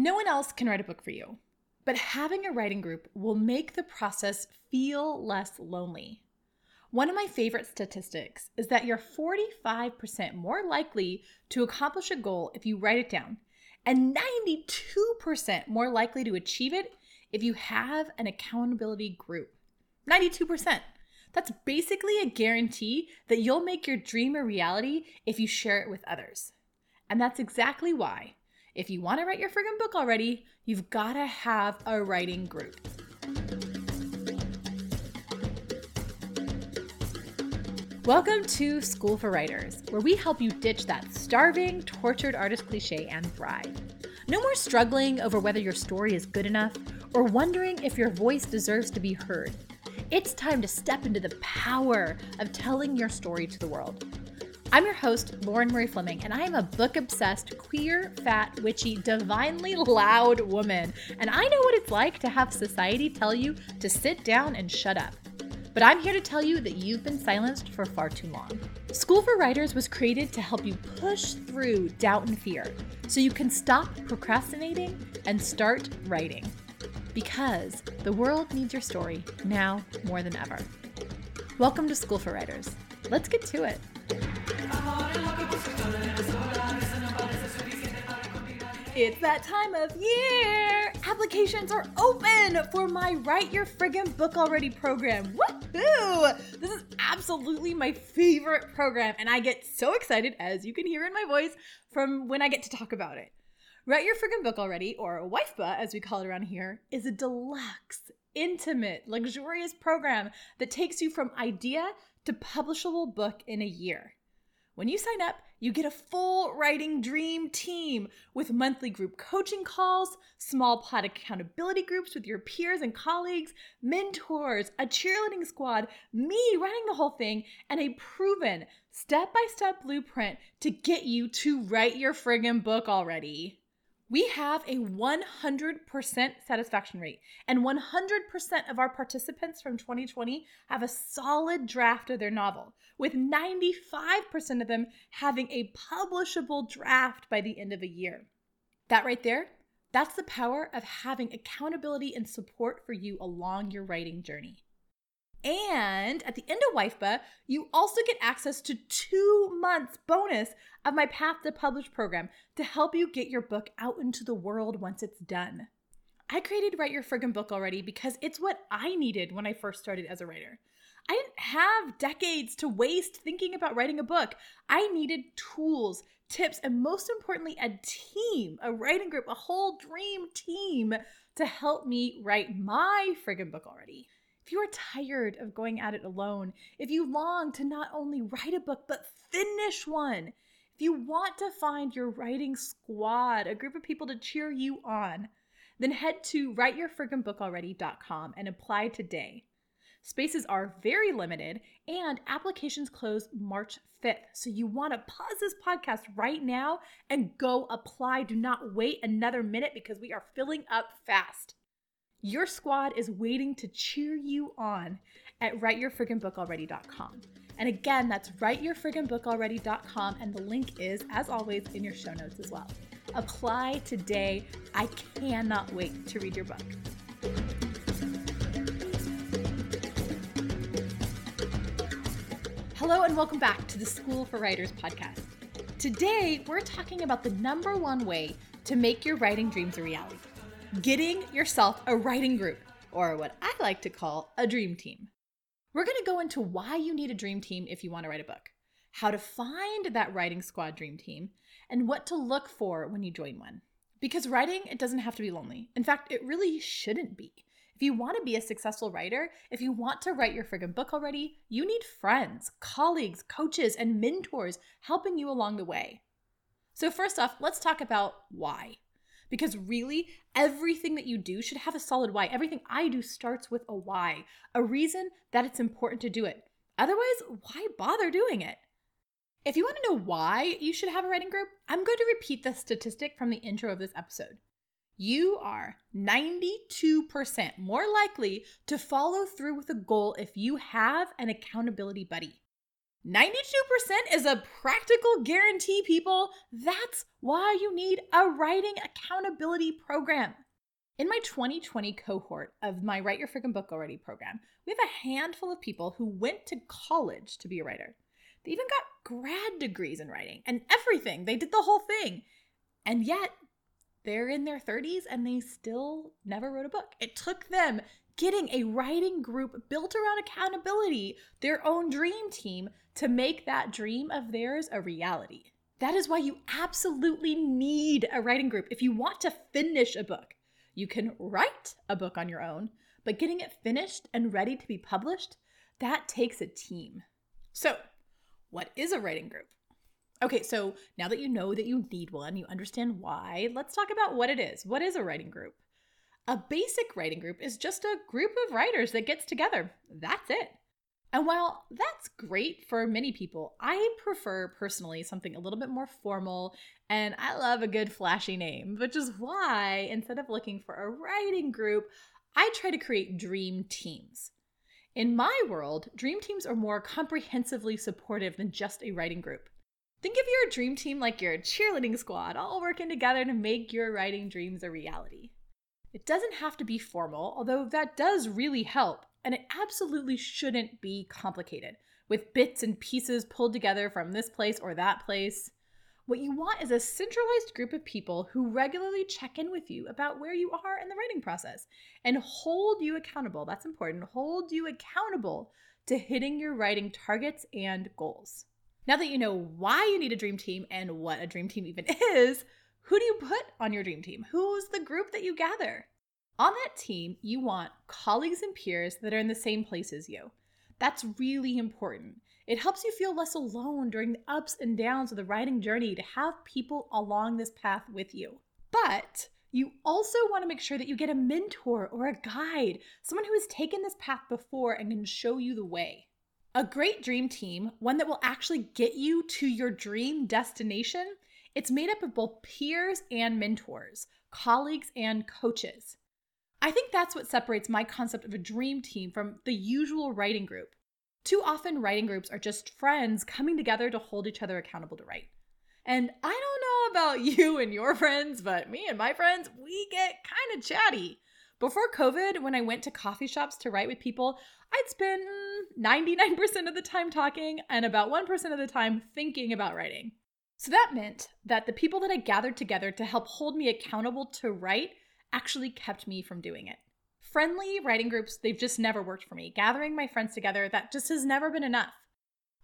No one else can write a book for you, but having a writing group will make the process feel less lonely. One of my favorite statistics is that you're 45% more likely to accomplish a goal if you write it down, and 92% more likely to achieve it if you have an accountability group. 92%. That's basically a guarantee that you'll make your dream a reality if you share it with others. And that's exactly why if you want to write your friggin' book already, you've got to have a writing group. Welcome to School for Writers, where we help you ditch that starving, tortured artist cliche and thrive. No more struggling over whether your story is good enough or wondering if your voice deserves to be heard. It's time to step into the power of telling your story to the world. I'm your host, Lauren Marie Fleming, and I am a book obsessed, queer, fat, witchy, divinely loud woman. And I know what it's like to have society tell you to sit down and shut up. But I'm here to tell you that you've been silenced for far too long. School for Writers was created to help you push through doubt and fear so you can stop procrastinating and start writing. Because the world needs your story now more than ever. Welcome to School for Writers. Let's get to it. It's that time of year! Applications are open for my Write Your Friggin' Book Already program. Woohoo! This is absolutely my favorite program, and I get so excited, as you can hear in my voice, from when I get to talk about it. Write Your Friggin' Book Already, or WIFBA as we call it around here, is a deluxe, intimate, luxurious program that takes you from idea to publishable book in a year. When you sign up, you get a full writing dream team with monthly group coaching calls, small pod accountability groups with your peers and colleagues, mentors, a cheerleading squad, me running the whole thing, and a proven step by step blueprint to get you to write your friggin' book already. We have a 100% satisfaction rate, and 100% of our participants from 2020 have a solid draft of their novel, with 95% of them having a publishable draft by the end of a year. That right there, that's the power of having accountability and support for you along your writing journey. And at the end of WIFBA, you also get access to two months bonus of my Path to Publish program to help you get your book out into the world once it's done. I created Write Your Friggin' Book already because it's what I needed when I first started as a writer. I didn't have decades to waste thinking about writing a book. I needed tools, tips, and most importantly, a team, a writing group, a whole dream team to help me write my friggin' book already if you are tired of going at it alone, if you long to not only write a book, but finish one, if you want to find your writing squad, a group of people to cheer you on, then head to writeyourfrigginbookalready.com and apply today. Spaces are very limited and applications close March 5th. So you want to pause this podcast right now and go apply. Do not wait another minute because we are filling up fast. Your squad is waiting to cheer you on at writeyourfrigginbookalready.com. And again, that's writeyourfrigginbookalready.com, and the link is, as always, in your show notes as well. Apply today. I cannot wait to read your book. Hello, and welcome back to the School for Writers podcast. Today, we're talking about the number one way to make your writing dreams a reality getting yourself a writing group, or what I like to call a dream team. We're going to go into why you need a dream team if you want to write a book, how to find that writing squad dream team, and what to look for when you join one. Because writing, it doesn't have to be lonely. In fact, it really shouldn't be. If you want to be a successful writer, if you want to write your friggin' book already, you need friends, colleagues, coaches, and mentors helping you along the way. So, first off, let's talk about why. Because really, everything that you do should have a solid why. Everything I do starts with a why, a reason that it's important to do it. Otherwise, why bother doing it? If you want to know why you should have a writing group, I'm going to repeat the statistic from the intro of this episode. You are 92% more likely to follow through with a goal if you have an accountability buddy. 92% is a practical guarantee, people. That's why you need a writing accountability program. In my 2020 cohort of my Write Your Friggin' Book Already program, we have a handful of people who went to college to be a writer. They even got grad degrees in writing and everything. They did the whole thing. And yet, they're in their 30s and they still never wrote a book. It took them getting a writing group built around accountability, their own dream team, to make that dream of theirs a reality. That is why you absolutely need a writing group. If you want to finish a book, you can write a book on your own, but getting it finished and ready to be published, that takes a team. So, what is a writing group? Okay, so now that you know that you need one, you understand why, let's talk about what it is. What is a writing group? A basic writing group is just a group of writers that gets together. That's it. And while that's great for many people, I prefer personally something a little bit more formal, and I love a good flashy name, which is why instead of looking for a writing group, I try to create dream teams. In my world, dream teams are more comprehensively supportive than just a writing group. Think of your dream team like your cheerleading squad, all working together to make your writing dreams a reality. It doesn't have to be formal, although that does really help, and it absolutely shouldn't be complicated, with bits and pieces pulled together from this place or that place. What you want is a centralized group of people who regularly check in with you about where you are in the writing process and hold you accountable. That's important. Hold you accountable to hitting your writing targets and goals. Now that you know why you need a dream team and what a dream team even is, who do you put on your dream team? Who's the group that you gather? On that team, you want colleagues and peers that are in the same place as you. That's really important. It helps you feel less alone during the ups and downs of the writing journey to have people along this path with you. But you also want to make sure that you get a mentor or a guide, someone who has taken this path before and can show you the way. A great dream team, one that will actually get you to your dream destination, it's made up of both peers and mentors, colleagues and coaches. I think that's what separates my concept of a dream team from the usual writing group. Too often, writing groups are just friends coming together to hold each other accountable to write. And I don't know about you and your friends, but me and my friends, we get kind of chatty. Before COVID, when I went to coffee shops to write with people, I'd spend 99% of the time talking and about 1% of the time thinking about writing. So that meant that the people that I gathered together to help hold me accountable to write actually kept me from doing it. Friendly writing groups, they've just never worked for me. Gathering my friends together, that just has never been enough.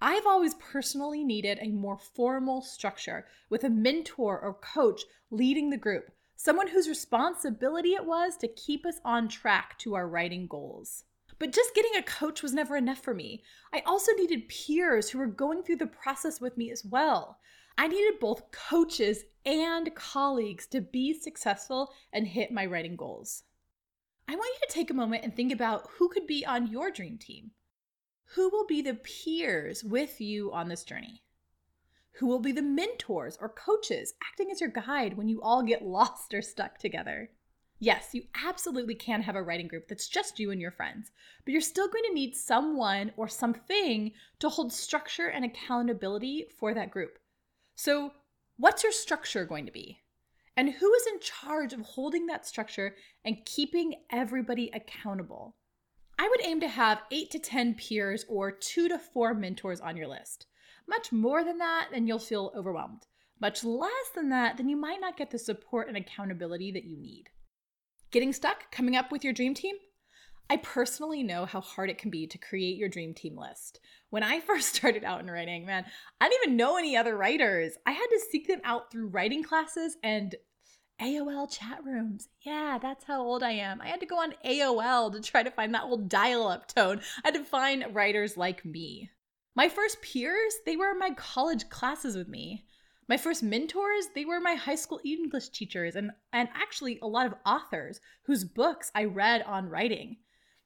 I've always personally needed a more formal structure with a mentor or coach leading the group, someone whose responsibility it was to keep us on track to our writing goals. But just getting a coach was never enough for me. I also needed peers who were going through the process with me as well. I needed both coaches and colleagues to be successful and hit my writing goals. I want you to take a moment and think about who could be on your dream team. Who will be the peers with you on this journey? Who will be the mentors or coaches acting as your guide when you all get lost or stuck together? Yes, you absolutely can have a writing group that's just you and your friends, but you're still going to need someone or something to hold structure and accountability for that group. So, what's your structure going to be? And who is in charge of holding that structure and keeping everybody accountable? I would aim to have eight to 10 peers or two to four mentors on your list. Much more than that, then you'll feel overwhelmed. Much less than that, then you might not get the support and accountability that you need. Getting stuck coming up with your dream team? I personally know how hard it can be to create your dream team list. When I first started out in writing, man, I didn't even know any other writers. I had to seek them out through writing classes and AOL chat rooms. Yeah, that's how old I am. I had to go on AOL to try to find that old dial up tone. I had to find writers like me. My first peers, they were my college classes with me. My first mentors, they were my high school English teachers and, and actually a lot of authors whose books I read on writing.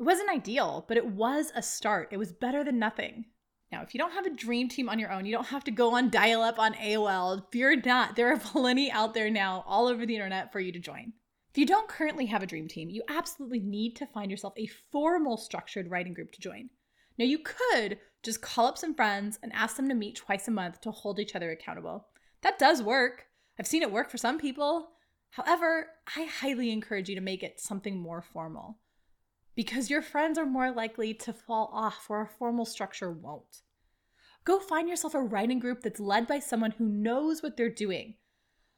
It wasn't ideal, but it was a start. It was better than nothing. Now, if you don't have a dream team on your own, you don't have to go on dial up on AOL. Fear not, there are plenty out there now all over the internet for you to join. If you don't currently have a dream team, you absolutely need to find yourself a formal structured writing group to join. Now, you could Just call up some friends and ask them to meet twice a month to hold each other accountable. That does work. I've seen it work for some people. However, I highly encourage you to make it something more formal because your friends are more likely to fall off where a formal structure won't. Go find yourself a writing group that's led by someone who knows what they're doing.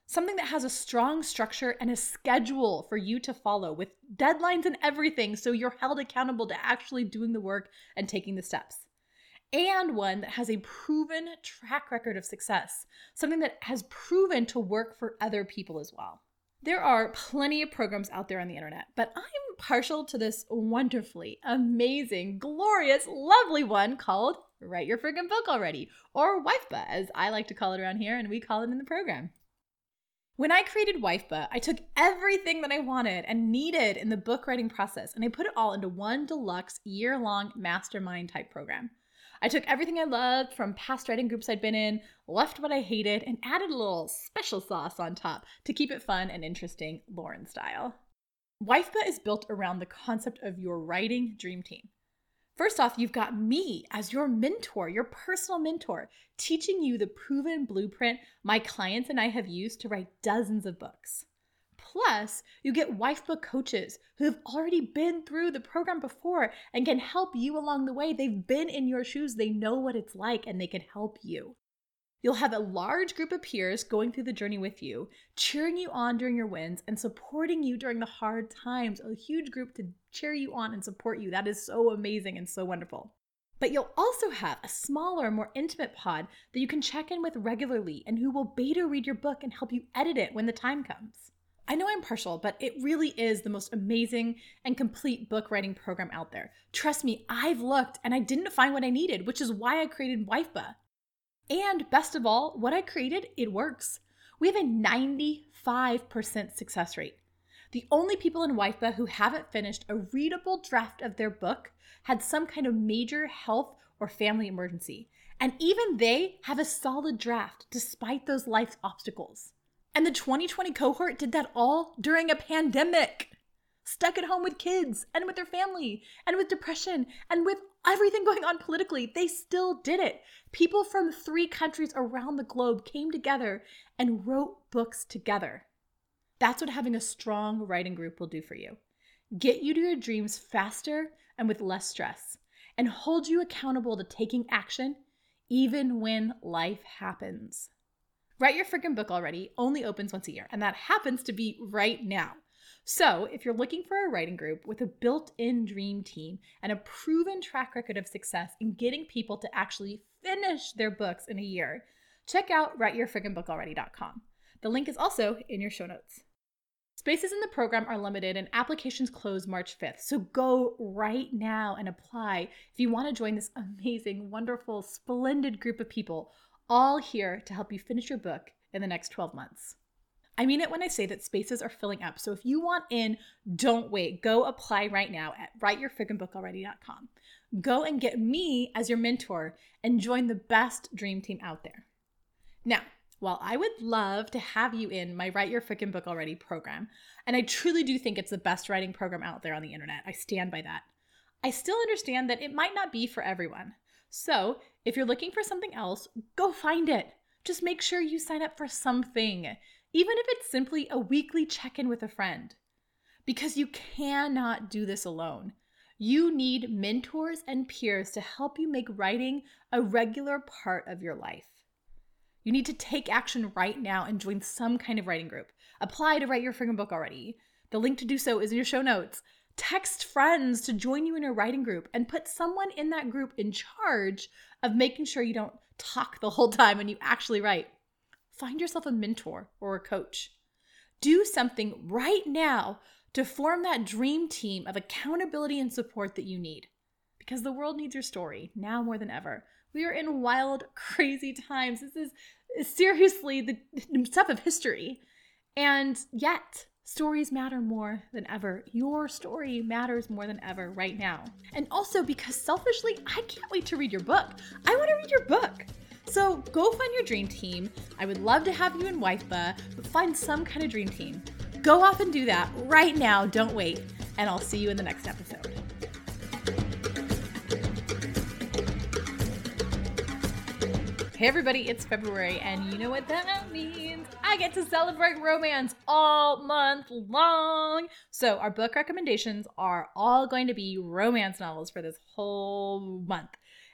Something that has a strong structure and a schedule for you to follow with deadlines and everything so you're held accountable to actually doing the work and taking the steps. And one that has a proven track record of success, something that has proven to work for other people as well. There are plenty of programs out there on the internet, but I'm partial to this wonderfully, amazing, glorious, lovely one called Write Your Friggin' Book Already, or WIFBA, as I like to call it around here, and we call it in the program. When I created WIFBA, I took everything that I wanted and needed in the book writing process and I put it all into one deluxe year long mastermind type program. I took everything I loved from past writing groups I'd been in, left what I hated, and added a little special sauce on top to keep it fun and interesting, Lauren style. WIFBA is built around the concept of your writing dream team. First off, you've got me as your mentor, your personal mentor, teaching you the proven blueprint my clients and I have used to write dozens of books. Plus, you get WIFBA coaches who have already been through the program before and can help you along the way. They've been in your shoes, they know what it's like, and they can help you. You'll have a large group of peers going through the journey with you, cheering you on during your wins and supporting you during the hard times. A huge group to cheer you on and support you. That is so amazing and so wonderful. But you'll also have a smaller, more intimate pod that you can check in with regularly and who will beta read your book and help you edit it when the time comes. I know I'm partial, but it really is the most amazing and complete book writing program out there. Trust me, I've looked and I didn't find what I needed, which is why I created WIFBA. And best of all, what I created, it works. We have a 95% success rate. The only people in WIFBA who haven't finished a readable draft of their book had some kind of major health or family emergency. And even they have a solid draft despite those life obstacles. And the 2020 cohort did that all during a pandemic. Stuck at home with kids and with their family and with depression and with everything going on politically, they still did it. People from three countries around the globe came together and wrote books together. That's what having a strong writing group will do for you. Get you to your dreams faster and with less stress, and hold you accountable to taking action even when life happens. Write Your Friggin' Book Already only opens once a year, and that happens to be right now. So, if you're looking for a writing group with a built in dream team and a proven track record of success in getting people to actually finish their books in a year, check out writeyourfrigginbookalready.com. The link is also in your show notes. Spaces in the program are limited and applications close March 5th. So go right now and apply if you want to join this amazing, wonderful, splendid group of people all here to help you finish your book in the next 12 months. I mean it when I say that spaces are filling up. So if you want in, don't wait. Go apply right now at writeyourfrigginbookalready.com. Go and get me as your mentor and join the best dream team out there. Now, while I would love to have you in my Write Your Frickin' Book Already program, and I truly do think it's the best writing program out there on the internet, I stand by that. I still understand that it might not be for everyone. So, if you're looking for something else, go find it. Just make sure you sign up for something, even if it's simply a weekly check in with a friend. Because you cannot do this alone. You need mentors and peers to help you make writing a regular part of your life. You need to take action right now and join some kind of writing group. Apply to write your friggin' book already. The link to do so is in your show notes. Text friends to join you in a writing group and put someone in that group in charge of making sure you don't talk the whole time and you actually write. Find yourself a mentor or a coach. Do something right now to form that dream team of accountability and support that you need. Because the world needs your story now more than ever. We are in wild, crazy times. This is seriously the stuff of history. And yet, Stories matter more than ever. Your story matters more than ever right now. And also because selfishly, I can't wait to read your book. I want to read your book. So go find your dream team. I would love to have you in WIFBA, but find some kind of dream team. Go off and do that right now. Don't wait. And I'll see you in the next episode. Hey everybody, it's February, and you know what that means? I get to celebrate romance all month long. So, our book recommendations are all going to be romance novels for this whole month.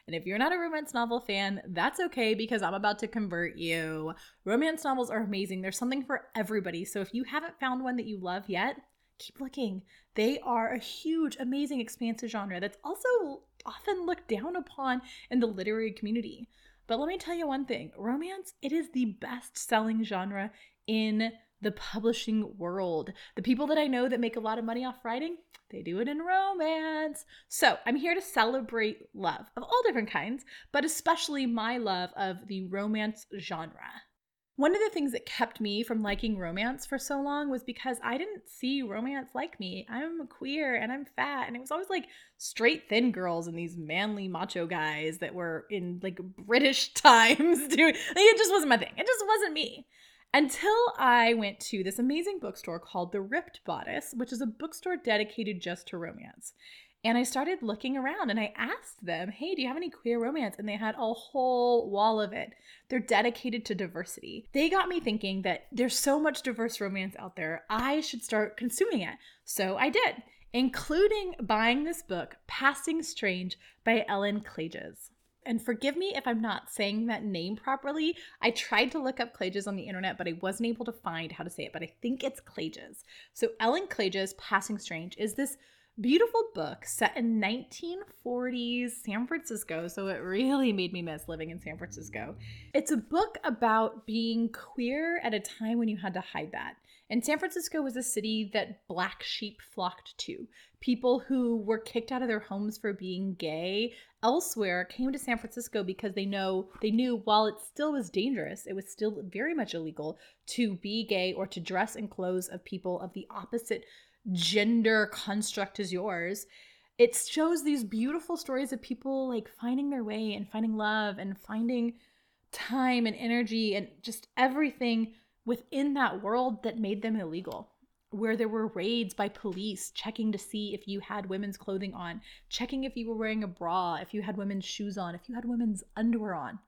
And if you're not a romance novel fan, that's okay because I'm about to convert you. Romance novels are amazing. There's something for everybody. So if you haven't found one that you love yet, keep looking. They are a huge, amazing, expansive genre that's also often looked down upon in the literary community. But let me tell you one thing romance, it is the best selling genre in the publishing world. The people that I know that make a lot of money off writing, they do it in romance. So I'm here to celebrate love of all different kinds, but especially my love of the romance genre. One of the things that kept me from liking romance for so long was because I didn't see romance like me. I'm queer and I'm fat, and it was always like straight thin girls and these manly macho guys that were in like British times doing. Like, it just wasn't my thing. It just wasn't me. Until I went to this amazing bookstore called The Ripped Bodice, which is a bookstore dedicated just to romance. And I started looking around and I asked them, hey, do you have any queer romance? And they had a whole wall of it. They're dedicated to diversity. They got me thinking that there's so much diverse romance out there, I should start consuming it. So I did, including buying this book, Passing Strange by Ellen Klages. and forgive me if I'm not saying that name properly. I tried to look up Klages on the internet, but I wasn't able to find how to say it, but I think it's Klages. So Ellen Klages, Passing Strange, is this beautiful book set in 1940s San Francisco. So it really made me miss living in San Francisco. It's a book about being queer at a time when you had to hide that. And San Francisco was a city that black sheep flocked to. People who were kicked out of their homes for being gay elsewhere came to San Francisco because they know they knew while it still was dangerous, it was still very much illegal to be gay or to dress in clothes of people of the opposite gender construct as yours. It shows these beautiful stories of people like finding their way and finding love and finding time and energy and just everything within that world that made them illegal where there were raids by police checking to see if you had women's clothing on, checking if you were wearing a bra, if you had women's shoes on, if you had women's underwear on.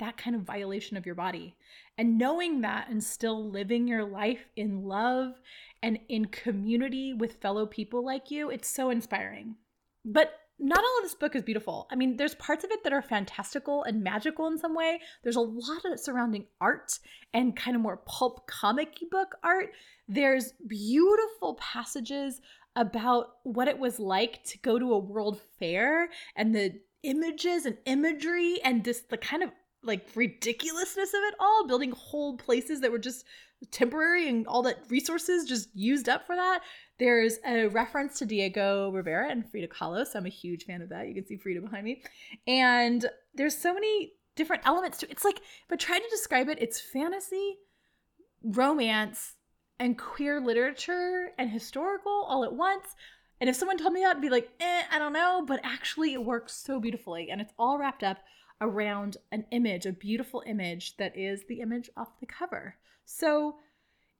That kind of violation of your body. And knowing that and still living your life in love and in community with fellow people like you, it's so inspiring. But not all of this book is beautiful. I mean, there's parts of it that are fantastical and magical in some way. There's a lot of surrounding art and kind of more pulp comic book art. There's beautiful passages about what it was like to go to a world fair and the images and imagery and just the kind of like ridiculousness of it all, building whole places that were just temporary and all that resources just used up for that. There's a reference to Diego Rivera and Frida Kahlo. So I'm a huge fan of that. You can see Frida behind me. And there's so many different elements to it. It's like, if I try to describe it, it's fantasy, romance, and queer literature and historical all at once. And if someone told me that, I'd be like, eh, I don't know. But actually, it works so beautifully. And it's all wrapped up around an image, a beautiful image that is the image off the cover. So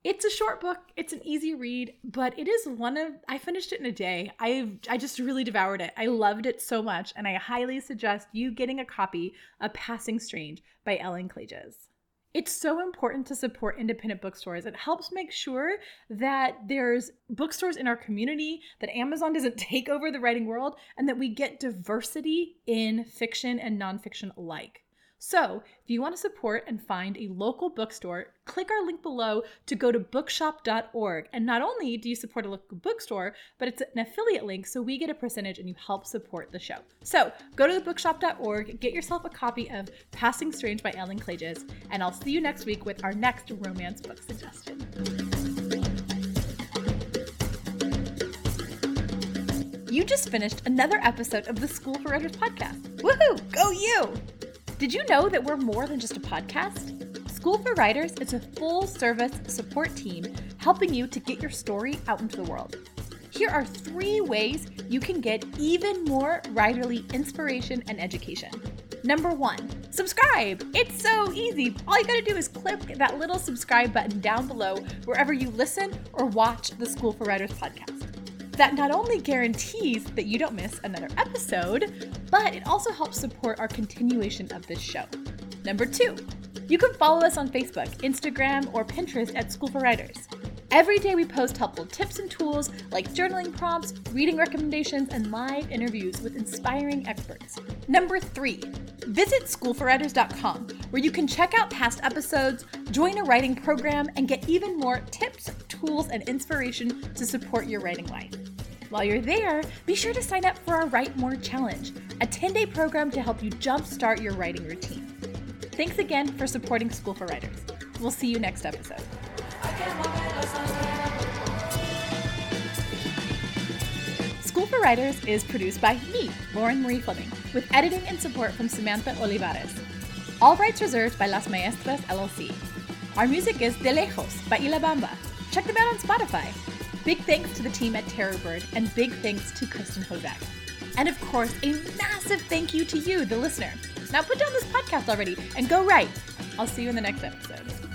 it's a short book it's an easy read but it is one of i finished it in a day. I i just really devoured it. I loved it so much and i highly suggest you getting a copy of passing strange by ellen klages it's so important to support independent bookstores. It helps make sure that there's bookstores in our community, that Amazon doesn't take over the writing world, and that we get diversity in fiction and nonfiction alike. So, if you want to support and find a local bookstore, click our link below to go to bookshop.org. And not only do you support a local bookstore, but it's an affiliate link, so we get a percentage and you help support the show. So, go to bookshop.org, get yourself a copy of Passing Strange by Ellen Klages, and I'll see you next week with our next romance book suggestion. You just finished another episode of the School for Writers podcast. Woohoo! Go you! Did you know that we're more than just a podcast? School for Writers is a full service support team helping you to get your story out into the world. Here are three ways you can get even more writerly inspiration and education. Number one, subscribe. It's so easy. All you gotta do is click that little subscribe button down below wherever you listen or watch the School for Writers podcast that not only guarantees that you don't miss another episode, but it also helps support our continuation of this show. Number two, you can follow us on Facebook, Instagram, or Pinterest at School for Writers. Every day we post helpful tips and tools like journaling prompts, reading recommendations, and live interviews with inspiring experts. Number three, visit schoolforwriters.com where you can check out past episodes, join a writing program, and get even more tips, tools, and inspiration to support your writing life. While you're there, be sure to sign up for our Write More Challenge, a 10 day program to help you jumpstart your writing routine. Thanks again for supporting School for Writers. We'll see you next episode. School for Writers is produced by me, Lauren Marie Fleming, with editing and support from Samantha Olivares. All rights reserved by Las Maestras LLC. Our music is De Lejos by Ilabamba. Check them out on Spotify. Big thanks to the team at Terrorbird, and big thanks to Kristen Hozak. And of course, a massive thank you to you, the listener. Now put down this podcast already and go write. I'll see you in the next episode.